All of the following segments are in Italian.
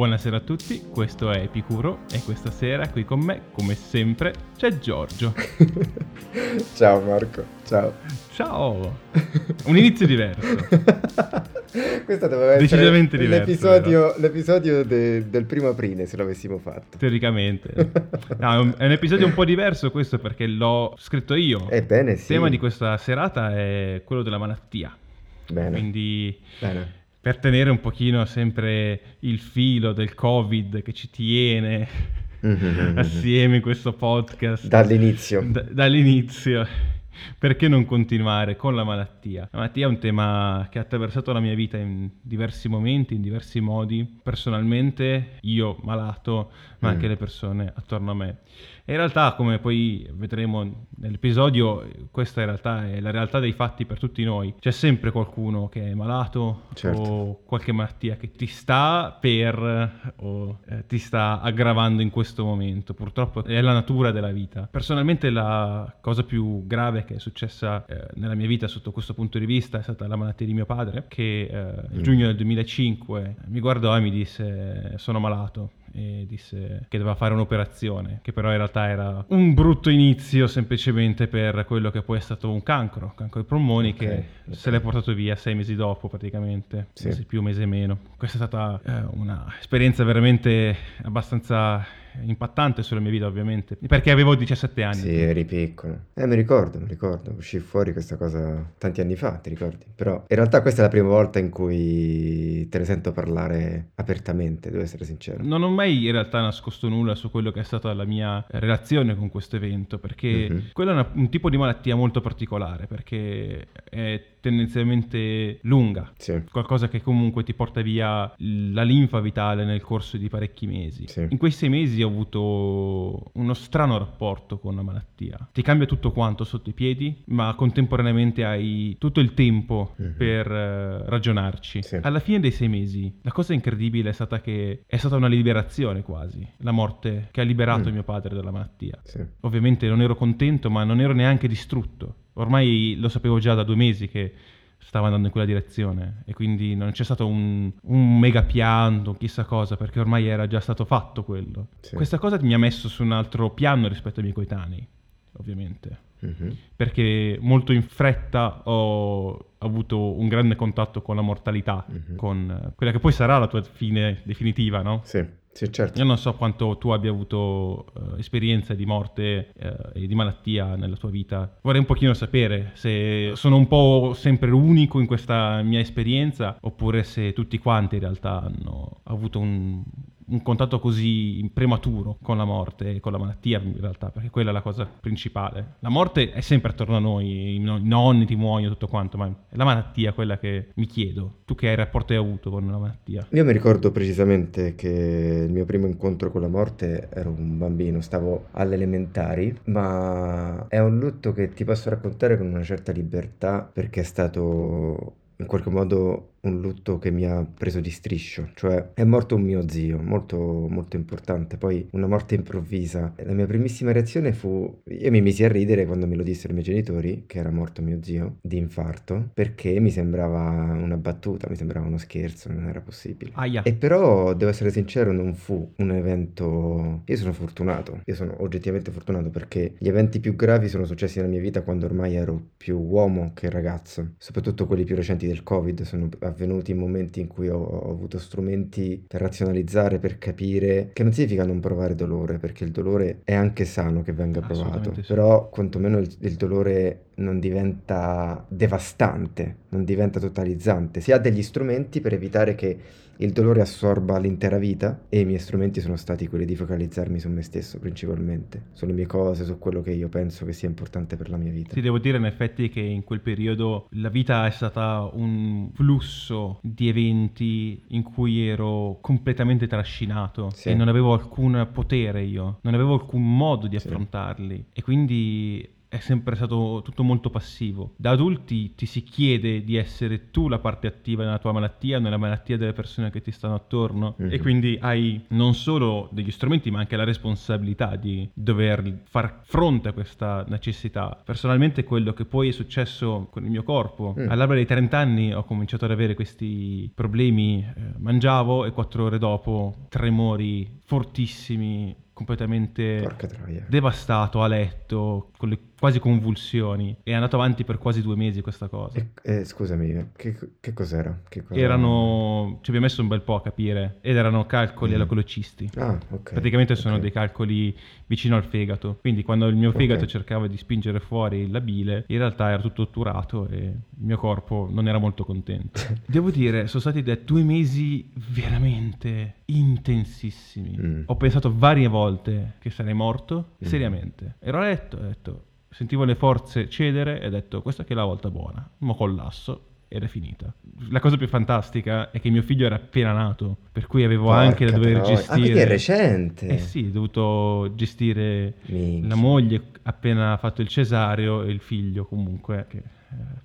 Buonasera a tutti, questo è Epicuro e questa sera qui con me, come sempre, c'è Giorgio. ciao Marco, ciao. Ciao. Un inizio diverso. Questo doveva essere Decisamente diverso, l'episodio, l'episodio de, del primo aprile se l'avessimo fatto. Teoricamente. No, è, un, è un episodio un po' diverso questo perché l'ho scritto io. Ebbene sì. Il tema di questa serata è quello della malattia. Bene. Quindi... Bene per tenere un pochino sempre il filo del Covid che ci tiene mm-hmm. assieme in questo podcast. Dall'inizio. D- dall'inizio. Perché non continuare con la malattia? La malattia è un tema che ha attraversato la mia vita in diversi momenti, in diversi modi. Personalmente, io malato, ma anche mm. le persone attorno a me. E in realtà, come poi vedremo nell'episodio, questa in realtà è la realtà dei fatti per tutti noi. C'è sempre qualcuno che è malato certo. o qualche malattia che ti sta per o eh, ti sta aggravando in questo momento. Purtroppo è la natura della vita. Personalmente la cosa più grave che è successa eh, nella mia vita sotto questo punto di vista è stata la malattia di mio padre, che eh, nel mm. giugno del 2005 mi guardò e mi disse sono malato e disse che doveva fare un'operazione, che però in realtà era un brutto inizio semplicemente per quello che poi è stato un cancro, cancro ai polmoni okay, che okay. se l'è portato via sei mesi dopo praticamente, sì. mese più, mese meno. Questa è stata eh, un'esperienza veramente abbastanza impattante sulla mia vita ovviamente, perché avevo 17 anni. Sì, eri piccolo. Eh, mi ricordo, mi ricordo, uscì fuori questa cosa tanti anni fa, ti ricordi? Però in realtà questa è la prima volta in cui te ne sento parlare apertamente, devo essere sincero. Non ho mai in realtà nascosto nulla su quello che è stata la mia relazione con questo evento, perché mm-hmm. quello è una, un tipo di malattia molto particolare, perché è tendenzialmente lunga, sì. qualcosa che comunque ti porta via la linfa vitale nel corso di parecchi mesi. Sì. In quei sei mesi ho avuto uno strano rapporto con la malattia. Ti cambia tutto quanto sotto i piedi, ma contemporaneamente hai tutto il tempo mm-hmm. per uh, ragionarci. Sì. Alla fine dei sei mesi, la cosa incredibile è stata che è stata una liberazione quasi, la morte che ha liberato mm. mio padre dalla malattia. Ovviamente non ero contento, ma non ero neanche distrutto Ormai lo sapevo già da due mesi che stava andando in quella direzione e quindi non c'è stato un, un mega pianto, chissà cosa, perché ormai era già stato fatto quello. Sì. Questa cosa mi ha messo su un altro piano rispetto ai miei coetanei, ovviamente. Mm-hmm. Perché molto in fretta ho avuto un grande contatto con la mortalità, mm-hmm. con quella che poi sarà la tua fine definitiva, no? Sì. Sì, certo. Io non so quanto tu abbia avuto uh, esperienze di morte uh, e di malattia nella tua vita. Vorrei un pochino sapere se sono un po' sempre l'unico in questa mia esperienza oppure se tutti quanti in realtà hanno avuto un, un contatto così prematuro con la morte con la malattia in realtà, perché quella è la cosa principale. La morte è sempre attorno a noi, i nonni ti muoiono, tutto quanto, ma è la malattia quella che mi chiedo. Tu che rapporto hai avuto con la malattia? Io mi ricordo precisamente che il mio primo incontro con la morte ero un bambino, stavo alle elementari, ma è un lutto che ti posso raccontare con una certa libertà perché è stato in qualche modo un lutto che mi ha preso di striscio, cioè è morto un mio zio, molto molto importante, poi una morte improvvisa. La mia primissima reazione fu, io mi misi a ridere quando me lo dissero i miei genitori, che era morto mio zio, di infarto, perché mi sembrava una battuta, mi sembrava uno scherzo, non era possibile. Aia. E però, devo essere sincero, non fu un evento... Io sono fortunato, io sono oggettivamente fortunato perché gli eventi più gravi sono successi nella mia vita quando ormai ero più uomo che ragazzo, soprattutto quelli più recenti del Covid, sono avvenuti in momenti in cui ho, ho, avuto strumenti per razionalizzare, per capire che non significa non provare dolore, perché il dolore è anche sano che venga provato, sì. però quantomeno il, il dolore non diventa devastante, non diventa totalizzante. Si ha degli strumenti per evitare che il dolore assorba l'intera vita e i miei strumenti sono stati quelli di focalizzarmi su me stesso principalmente, sulle mie cose, su quello che io penso che sia importante per la mia vita. Ti devo dire in effetti che in quel periodo la vita è stata un flusso di eventi in cui ero completamente trascinato sì. e non avevo alcun potere io, non avevo alcun modo di affrontarli sì. e quindi è sempre stato tutto molto passivo. Da adulti ti si chiede di essere tu la parte attiva nella tua malattia, nella malattia delle persone che ti stanno attorno mm-hmm. e mhm. quindi hai non solo degli strumenti ma anche la responsabilità di dover far fronte a questa necessità. Personalmente quello che poi è successo con il mio corpo, mm. all'alba dei 30 anni ho cominciato ad avere questi problemi, eh, mangiavo e quattro ore dopo tremori fortissimi completamente devastato a letto, con le quasi convulsioni. È andato avanti per quasi due mesi questa cosa. E, eh, scusami, che, che cos'era? Che cosa... Erano... ci abbiamo messo un bel po' a capire. Ed erano calcoli mm. all'acolocisti. Ah, ok. Praticamente okay. sono dei calcoli vicino al fegato. Quindi quando il mio fegato okay. cercava di spingere fuori la bile, in realtà era tutto otturato e il mio corpo non era molto contento. Devo dire, sono stati due mesi veramente intensissimi. Mm. Ho pensato varie volte che sarei morto, mm. seriamente. Ero a letto ho detto sentivo le forze cedere e ho detto questa che è la volta buona, mo collasso ed è finita. La cosa più fantastica è che mio figlio era appena nato, per cui avevo Porca anche da dover troia. gestire... Ah, quindi è recente! Eh sì, ho dovuto gestire Minchia. la moglie appena fatto il cesareo e il figlio comunque, che, eh,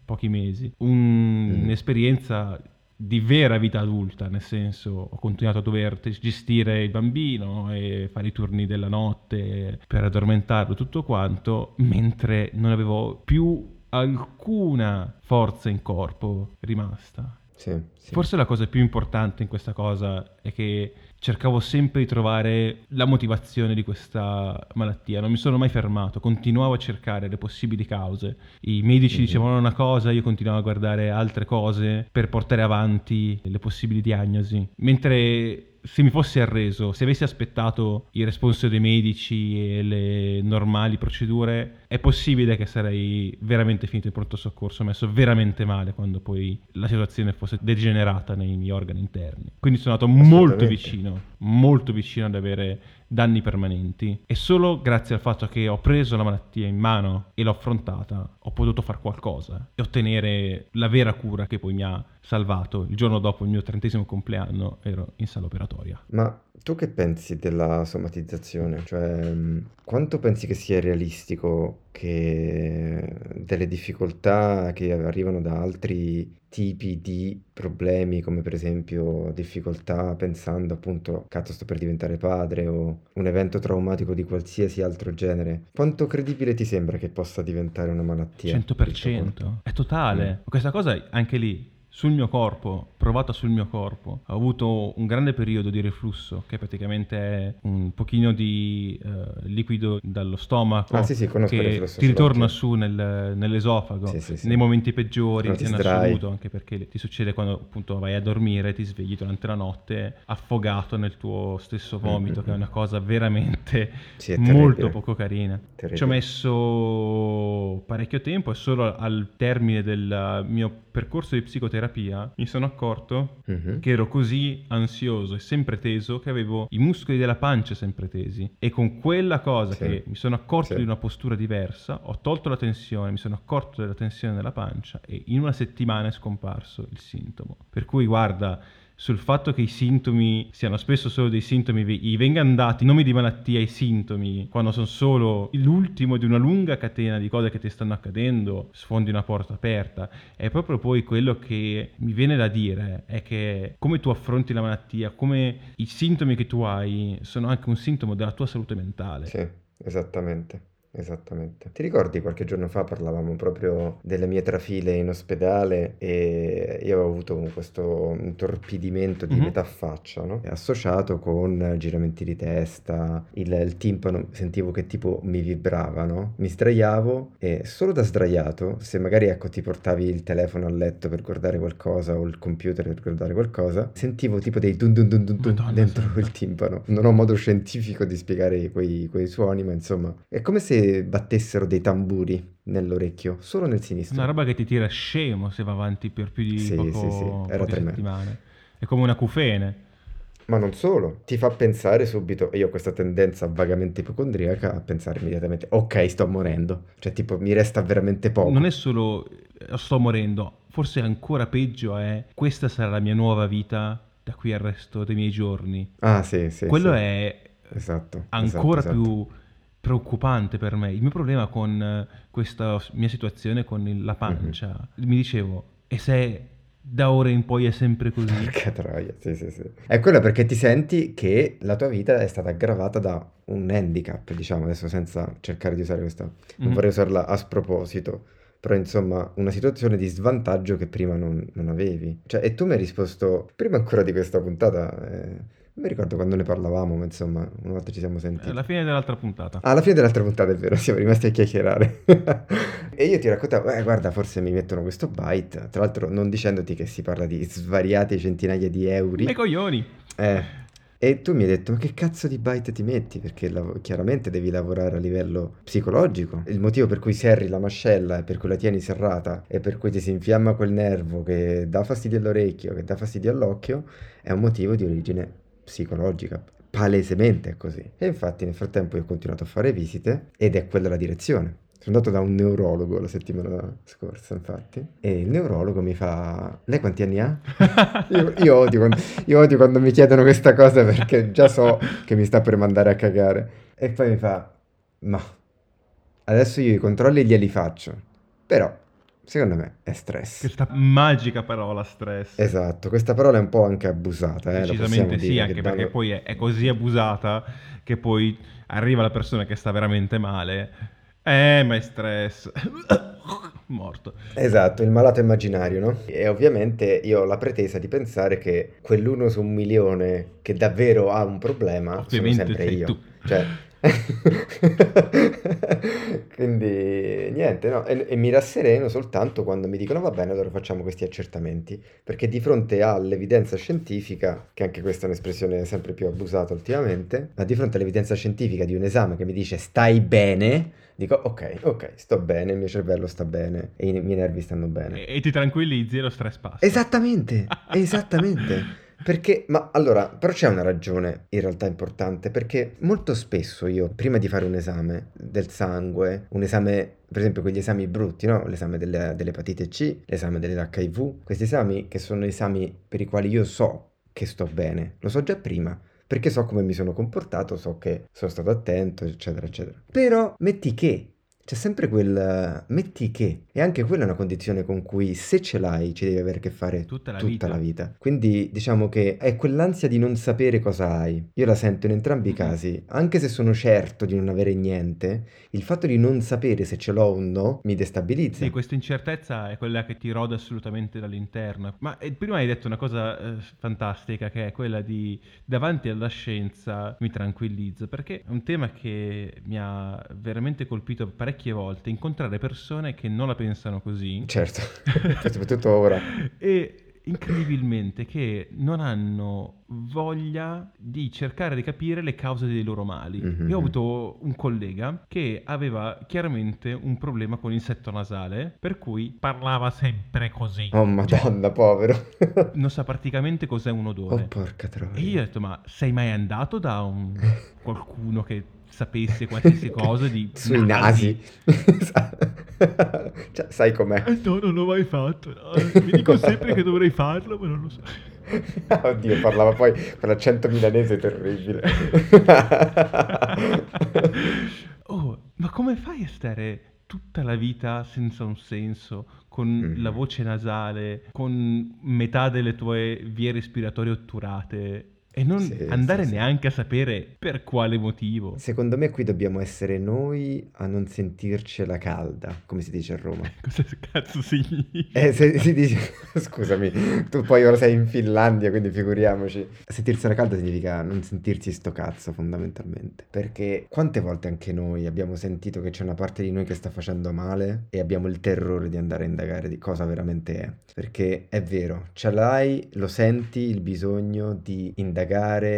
pochi mesi. Un, mm. Un'esperienza di vera vita adulta, nel senso ho continuato a dover gestire il bambino e fare i turni della notte per addormentarlo, tutto quanto, mentre non avevo più alcuna forza in corpo rimasta. Sì, sì. Forse la cosa più importante in questa cosa è che cercavo sempre di trovare la motivazione di questa malattia, non mi sono mai fermato, continuavo a cercare le possibili cause. I medici mm-hmm. dicevano una cosa, io continuavo a guardare altre cose per portare avanti le possibili diagnosi. Mentre se mi fossi arreso, se avessi aspettato il responso dei medici e le normali procedure, è possibile che sarei veramente finito in pronto soccorso, messo veramente male quando poi la situazione fosse degenerata nei miei organi interni. Quindi sono andato molto vicino, molto vicino ad avere danni permanenti e solo grazie al fatto che ho preso la malattia in mano e l'ho affrontata ho potuto fare qualcosa e ottenere la vera cura che poi mi ha salvato. Il giorno dopo il mio trentesimo compleanno ero in sala operatoria. Ma tu che pensi della somatizzazione? Cioè, mm, quanto pensi che sia realistico che delle difficoltà che arrivano da altri tipi di problemi, come per esempio difficoltà pensando appunto, cazzo sto per diventare padre o un evento traumatico di qualsiasi altro genere, quanto credibile ti sembra che possa diventare una malattia? 100%, è totale. Mm. Questa cosa anche lì sul mio corpo, provata sul mio corpo. Ho avuto un grande periodo di reflusso, che praticamente è un pochino di uh, liquido dallo stomaco ah, sì, sì, che ti ritorna su nel, nell'esofago sì, nei momenti peggiori in assoluto, anche perché ti succede quando appunto vai a dormire, ti svegli durante la notte affogato nel tuo stesso vomito, mm-hmm. che è una cosa veramente molto poco carina. Terribile. Ci ho messo parecchio tempo e solo al termine del mio percorso di psicoterapia mi sono accorto uh-huh. che ero così ansioso e sempre teso che avevo i muscoli della pancia sempre tesi e con quella cosa sì. che mi sono accorto sì. di una postura diversa ho tolto la tensione, mi sono accorto della tensione nella pancia e in una settimana è scomparso il sintomo. Per cui guarda sul fatto che i sintomi siano spesso solo dei sintomi, gli vengano dati nomi di malattia ai sintomi, quando sono solo l'ultimo di una lunga catena di cose che ti stanno accadendo, sfondi una porta aperta. È proprio poi quello che mi viene da dire, è che come tu affronti la malattia, come i sintomi che tu hai sono anche un sintomo della tua salute mentale. Sì, esattamente. Esattamente. Ti ricordi qualche giorno fa parlavamo proprio delle mie trafile in ospedale e io avevo avuto questo intorpidimento di mm-hmm. metà faccia, no? Associato con giramenti di testa, il, il, timpano sentivo che tipo mi vibrava, no? Mi sdraiavo e solo da sdraiato, se magari ecco ti portavi il telefono a letto per guardare qualcosa o il computer per guardare qualcosa, sentivo tipo dei dun dun dun dun, dun Madonna, dentro sempre. il timpano. Non ho modo scientifico di spiegare quei, quei suoni, ma insomma è come se battessero dei tamburi nell'orecchio, solo nel sinistro. Una roba che ti tira scemo se va avanti per più di sì, poco, sì, sì. Era settimane. È come una cufene. Ma non solo, ti fa pensare subito, io ho questa tendenza vagamente ipocondriaca a pensare immediatamente, ok, sto morendo, cioè tipo mi resta veramente poco. Non è solo eh, sto morendo, forse ancora peggio è questa sarà la mia nuova vita da qui al resto dei miei giorni. Ah sì, sì. Quello sì. è esatto, ancora esatto, più esatto preoccupante per me. Il mio problema con eh, questa mia situazione con il- la pancia, mi dicevo, e se da ora in poi è sempre così? Porca troia, sì, sì, sì. È quello perché ti senti che la tua vita è stata aggravata da un handicap, diciamo, adesso senza cercare di usare questa... Non Mhm. vorrei usarla a sproposito, però insomma una situazione di svantaggio che prima non, non avevi. Cioè, e tu mi hai risposto, prima ancora di questa puntata, eh, non mi ricordo quando ne parlavamo, ma insomma, una volta ci siamo sentiti. Alla fine dell'altra puntata. Ah, alla fine dell'altra puntata è vero, siamo rimasti a chiacchierare. e io ti raccontavo, eh, guarda, forse mi mettono questo byte. Tra l'altro, non dicendoti che si parla di svariate centinaia di euro. I coglioni! Eh. E tu mi hai detto, ma che cazzo di byte ti metti? Perché lav- chiaramente devi lavorare a livello psicologico. Il motivo per cui serri la mascella e per cui la tieni serrata e per cui ti si infiamma quel nervo che dà fastidio all'orecchio, che dà fastidio all'occhio, è un motivo di origine psicologica. Palesemente è così. E infatti nel frattempo io ho continuato a fare visite ed è quella la direzione. Sono andato da un neurologo la settimana scorsa, infatti, e il neurologo mi fa... Lei quanti anni ha? Io, io odio quando, io odio quando mi chiedono questa cosa perché già so che mi sta per mandare a cagare. E poi mi fa, ma adesso io i controlli glieli faccio, però secondo me è stress. Questa magica parola stress. Esatto, questa parola è un po' anche abusata, eh, Decisamente sì, dire, anche che perché danno- poi è, è così abusata che poi arriva la persona che sta veramente male. Eh, ma è stress. Morto. Esatto, il malato immaginario, no? E ovviamente io ho la pretesa di pensare che quell'uno su un milione che davvero ha un problema Ovviamente sono sempre io. tu. Cioè... Quindi niente, no? E, e mi rassereno soltanto quando mi dicono va bene, allora facciamo questi accertamenti. Perché di fronte all'evidenza scientifica, che anche questa è un'espressione sempre più abusata ultimamente, ma di fronte all'evidenza scientifica di un esame che mi dice stai bene, dico ok, ok, sto bene, il mio cervello sta bene e i miei nervi stanno bene. E, e ti tranquillizzi e lo stress passa. Esattamente, esattamente. Perché, ma allora, però c'è una ragione in realtà importante, perché molto spesso io, prima di fare un esame del sangue, un esame, per esempio quegli esami brutti, no? L'esame delle- dell'epatite C, l'esame dell'HIV, questi esami che sono esami per i quali io so che sto bene, lo so già prima. Perché so come mi sono comportato, so che sono stato attento, eccetera, eccetera. Però metti che c'è sempre quel metti che, e anche quella è una condizione con cui se ce l'hai ci devi avere a che fare Tutta la tutta vita. la vita. Quindi diciamo che è quell'ansia di non sapere cosa hai. Io la sento in entrambi i Mhm. casi, anche se sono certo di non avere niente, il fatto di non sapere se ce l'ho o no mi destabilizza. Sì, questa incertezza è quella che ti rode assolutamente dall'interno. Ma eh, prima hai detto una cosa eh, fantastica che è quella di davanti alla scienza mi tranquillizzo, perché è un tema che mi ha veramente colpito parecchie volte, incontrare persone che non la pensano così Certo, soprattutto ora. e incredibilmente che non hanno voglia di cercare di capire le cause dei loro mali. Mhm. Io ho avuto un collega che aveva chiaramente un problema con il setto nasale, per cui parlava sempre così. Oh madonna, povero. Non sa praticamente cos'è un odore. Oh porca troia. E io ho detto, ma sei mai andato da un qualcuno che sapesse qualsiasi cosa di Sui nasi. Cioè, sai com'è? Eh, No, non l'ho mai fatto. no. Mi dico sempre che dovrei farlo, ma non lo so. Oddio, parlava poi con l'accento milanese terribile. oh, ma come fai a stare tutta la vita senza un senso, con Mhm. la voce nasale, con metà delle tue vie respiratorie otturate e non Sì, andare sì, sì. neanche a sapere per quale motivo? Secondo me qui dobbiamo essere noi a non sentircela calda, come si dice a Roma. Cosa cazzo significa? Eh, se- si dice, scusami, tu poi ora sei in Finlandia, quindi figuriamoci. Sentirsela calda significa non sentirsi sto cazzo, fondamentalmente. Perché quante volte anche noi abbiamo sentito che c'è una parte di noi che sta facendo male e abbiamo il terrore di andare a indagare di cosa veramente è. Perché è vero, ce l'hai, lo senti il bisogno di indagare,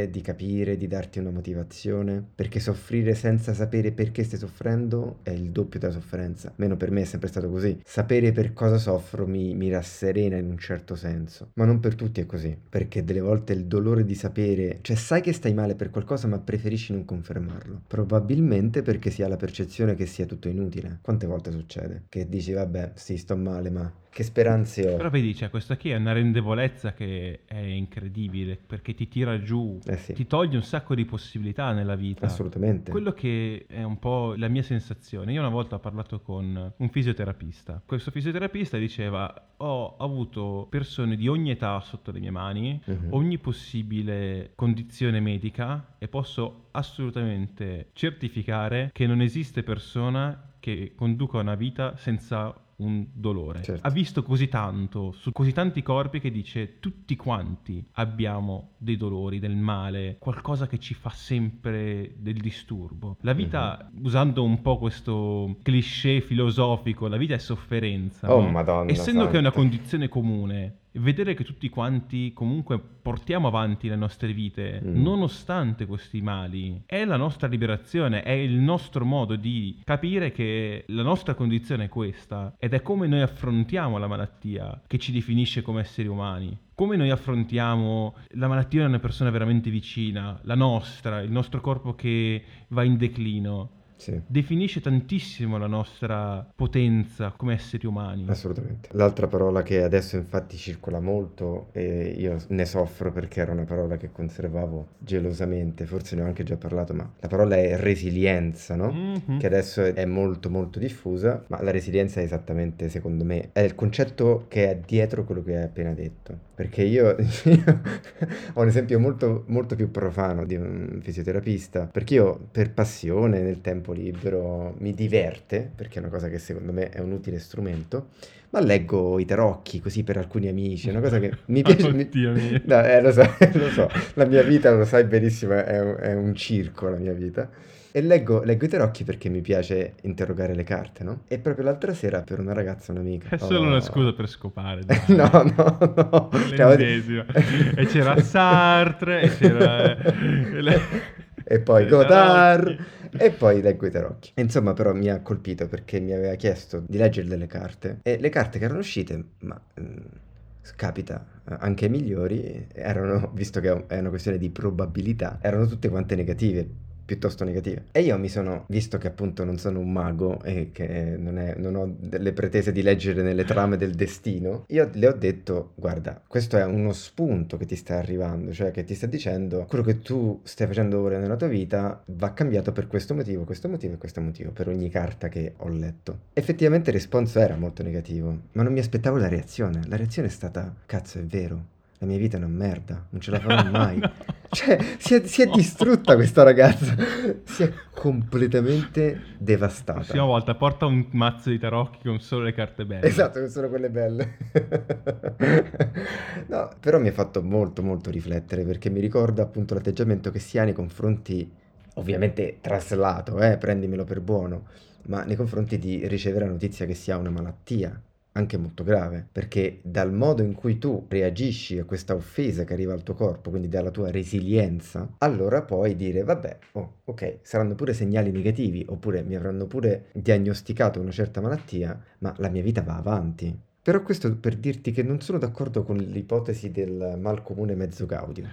di capire, di darti una motivazione. Perché soffrire senza sapere perché stai soffrendo è il doppio della sofferenza. Meno per me è sempre stato così. Sapere per cosa soffro mi, mi rasserena in un certo senso. Ma non per tutti è così. Perché delle volte il dolore di sapere, cioè sai che stai male per qualcosa ma preferisci non confermarlo. Probabilmente perché si ha la percezione che sia tutto inutile. Quante volte succede? Che dici vabbè, sì, sto male, ma che speranze ho? Però vedi, cioè, questa qui è una rendevolezza che è incredibile, perché ti tira giù, Eh sì, ti toglie un sacco di possibilità nella vita. assolutamente. Quello che è un po' la mia sensazione, io una volta ho parlato con un fisioterapista. Questo fisioterapista diceva: Ho avuto persone di ogni età sotto le mie mani, Mhm. ogni possibile condizione medica e posso assolutamente certificare che non esiste persona che conduca una vita senza un dolore. Certo. Ha visto così tanto su così tanti corpi che dice tutti quanti abbiamo dei dolori, del male, qualcosa che ci fa sempre del disturbo. La vita, Mhm. usando un po' questo cliché filosofico, la vita è sofferenza. Oh, no? Madonna Essendo che è una santa. condizione comune, vedere che tutti quanti comunque portiamo avanti le nostre vite, Mm. nonostante questi mali, è la nostra liberazione, è il nostro modo di capire che la nostra condizione è questa ed è come noi affrontiamo la malattia che ci definisce come esseri umani. Come noi affrontiamo la malattia di una persona veramente vicina, la nostra, il nostro corpo che va in declino, Sì. definisce tantissimo la nostra potenza come esseri umani. Assolutamente. L'altra parola che adesso infatti circola molto e io ne soffro perché era una parola che conservavo gelosamente, forse ne ho anche già parlato, ma la parola è resilienza, no? Mhm. Che adesso è molto molto diffusa, ma la resilienza è esattamente, secondo me, è il concetto che è dietro quello che hai appena detto. Perché io, io ho un esempio molto, molto più profano di un fisioterapista, perché io per passione nel tempo libero mi diverte, perché è una cosa che secondo me è un utile strumento, ma leggo i tarocchi così per alcuni amici, è una cosa che mi piace. mi-. No, eh, lo so, lo so, la mia vita, lo sai benissimo, è un, è un circo la mia vita. E leggo, leggo i tarocchi perché mi piace interrogare le carte, no? E proprio l'altra sera per una ragazza, un'amica. È solo ho- una scusa per scopare. dai. no, no, no. Cioè, L'ennesima. E c'era Sartre, e c'era... E poi Godard. E poi leggo i tarocchi. Insomma, però mi ha colpito perché mi aveva chiesto di leggere delle carte. E le carte che erano uscite, ma mm, capita eh, anche ai migliori, erano, visto che è una questione di probabilità, erano tutte quante negative. Piuttosto negative. E io mi sono, visto che appunto non sono un mago e che non, è- non ho delle pretese di leggere nelle trame del destino, io le ho detto: Guarda, questo è uno spunto che ti sta arrivando, cioè che ti sta dicendo quello che tu stai facendo ora nella tua vita va cambiato per questo motivo, questo motivo e questo motivo, per ogni carta che ho letto. Effettivamente il risponso era molto negativo, ma non mi aspettavo la reazione. La reazione è stata: Cazzo, è vero. La mia vita è una merda, non ce la farò mai. Cioè, si è, si è distrutta questa ragazza. Si è completamente La devastata. prossima volta porta un mazzo di tarocchi con solo le carte belle. Esatto, che sono quelle belle. No, però mi ha fatto molto molto riflettere perché mi ricorda appunto l'atteggiamento che si ha nei confronti, ovviamente traslato, eh, prendimelo per buono, ma nei confronti di ricevere la notizia che si ha una malattia, anche molto grave, perché dal modo in cui tu reagisci a questa offesa che arriva al tuo corpo, quindi dalla tua resilienza, allora puoi dire, vabbè, oh, ok, saranno pure segnali negativi, oppure mi avranno pure diagnosticato una certa malattia, ma la mia vita va avanti. Però questo per dirti che non sono d'accordo con l'ipotesi del mal comune mezzo gaudio.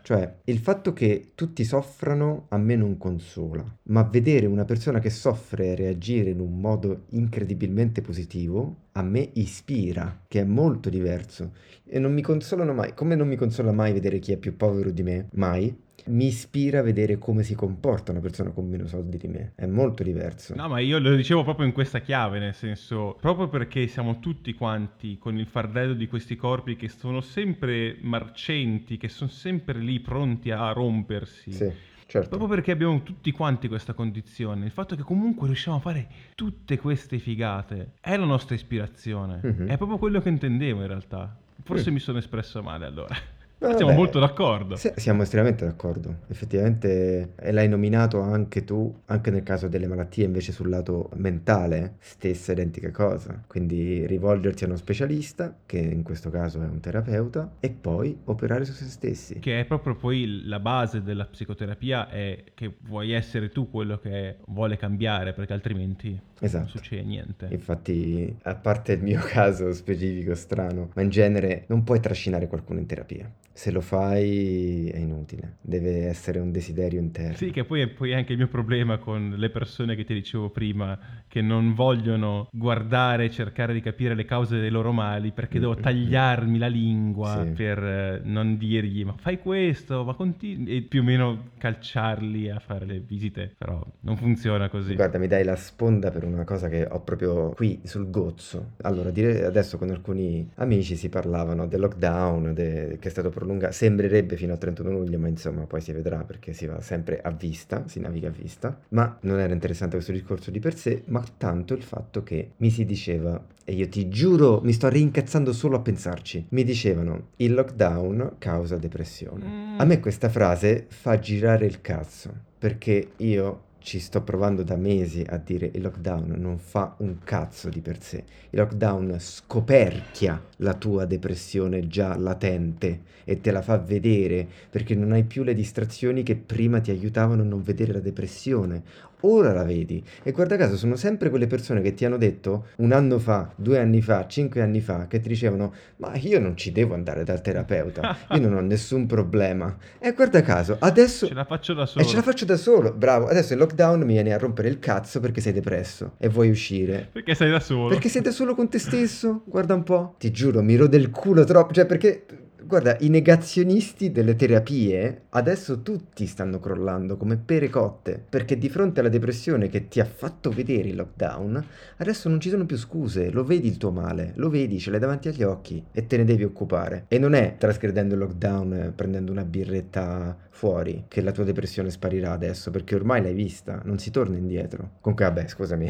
Cioè, il fatto che tutti soffrano a me non consola, ma vedere una persona che soffre reagire in un modo incredibilmente positivo a me ispira, che è molto diverso. E non mi consolano mai, come non mi consola mai vedere chi è più povero di me, mai, mi ispira a vedere come si comporta una persona con meno soldi di me. È molto diverso. No, ma io lo dicevo proprio in questa chiave, nel senso, proprio perché siamo tutti quanti con il fardello di questi corpi che sono sempre marcenti, che sono sempre lì pronti a rompersi. Sì, certo. Proprio perché abbiamo tutti quanti questa condizione, il fatto che comunque riusciamo a fare tutte queste figate è la nostra ispirazione. Mhm. È proprio quello che intendevo in realtà. Forse Mm. mi sono espresso male allora. No, Siamo vabbè. molto d'accordo. Siamo estremamente d'accordo. Effettivamente, e l'hai nominato anche tu, anche nel caso delle malattie invece sul lato mentale, stessa identica cosa. Quindi rivolgersi a uno specialista, che in questo caso è un terapeuta, e poi operare su se stessi. Che è proprio poi la base della psicoterapia è che vuoi essere tu quello che vuole cambiare, perché altrimenti non Esatto. succede niente. Infatti, a parte il mio caso specifico strano, ma in genere non puoi trascinare qualcuno in terapia. Se lo fai è inutile, deve essere un desiderio interno. Sì, che poi è poi anche il mio problema con le persone che ti dicevo prima, che non vogliono guardare e cercare di capire le cause dei loro mali perché devo tagliarmi la lingua Sì. per eh, non dirgli ma fai questo, ma continui e più o meno calciarli a fare le visite, però non funziona così. Guarda, mi dai la sponda per una cosa che ho proprio qui sul gozzo. Allora, dire adesso con alcuni amici si parlavano del lockdown de- che è stato prolungato, sembrerebbe fino al 31 luglio, ma insomma poi si vedrà perché si va sempre a vista, si naviga a vista. Ma non era interessante questo discorso di per sé, ma tanto il fatto che mi si diceva, e io ti giuro, mi sto rincazzando solo a pensarci, mi dicevano il lockdown causa depressione. Mm. A me questa frase fa girare il cazzo, perché io ci sto provando da mesi a dire il lockdown non fa un cazzo di per sé. Il lockdown scoperchia la tua depressione già latente e te la fa vedere perché non hai più le distrazioni che prima ti aiutavano a non vedere la depressione. Ora la vedi e guarda caso sono sempre quelle persone che ti hanno detto un anno fa, due anni fa, cinque anni fa, che ti dicevano ma io non ci devo andare dal terapeuta, io non ho nessun problema. E guarda caso, adesso... Ce la faccio da solo. E ce la faccio da solo, bravo. Adesso il lockdown mi viene a rompere il cazzo perché sei depresso e vuoi uscire. Perché sei da solo. Perché sei da solo con te stesso? Guarda un po'. Ti giuro, mi rode il culo troppo. Cioè, perché. Guarda, i negazionisti delle terapie adesso tutti stanno crollando come pere cotte, perché di fronte alla depressione che ti ha fatto vedere il lockdown, adesso non ci sono più scuse, lo vedi il tuo male, lo vedi, ce l'hai davanti agli occhi e te ne devi occupare. E non è trasgredendo il lockdown, eh, prendendo una birretta fuori, che la tua depressione sparirà adesso, perché ormai l'hai vista, non si torna indietro. Comunque, vabbè, scusami.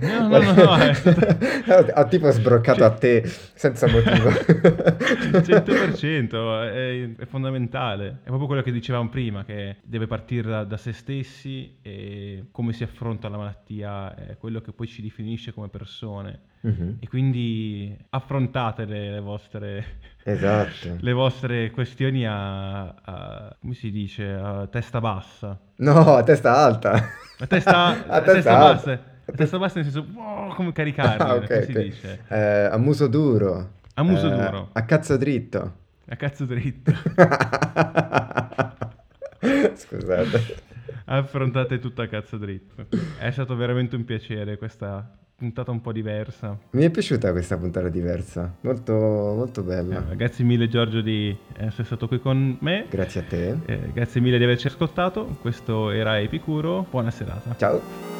No, no, no, no, eh. ho, ho tipo sbroccato a te senza motivo. 100% è, è fondamentale. È proprio quello che dicevamo prima, che deve partire da, da se stessi e come si affronta la malattia è quello che poi ci definisce come persone. Mhm, E quindi affrontate le, le vostre, Esatto. le vostre questioni a, a- come si dice, a testa bassa. No, a testa alta. A testa, A testa testa bassa. A testa bassa nel senso, wow, come caricarli, Ah, ok, come si ok. dice? Eh, a muso duro. A muso Eh, duro. A cazzo dritto. A cazzo dritto. Scusate. Affrontate tutto a cazzo dritto. È stato veramente un piacere questa puntata un po' diversa. Mi è piaciuta questa puntata diversa. Molto, molto Eh, bella. grazie mille Giorgio di essere stato qui con me. Grazie a te. Eh, grazie mille di averci ascoltato. Questo era Epicuro. Buona serata. Ciao.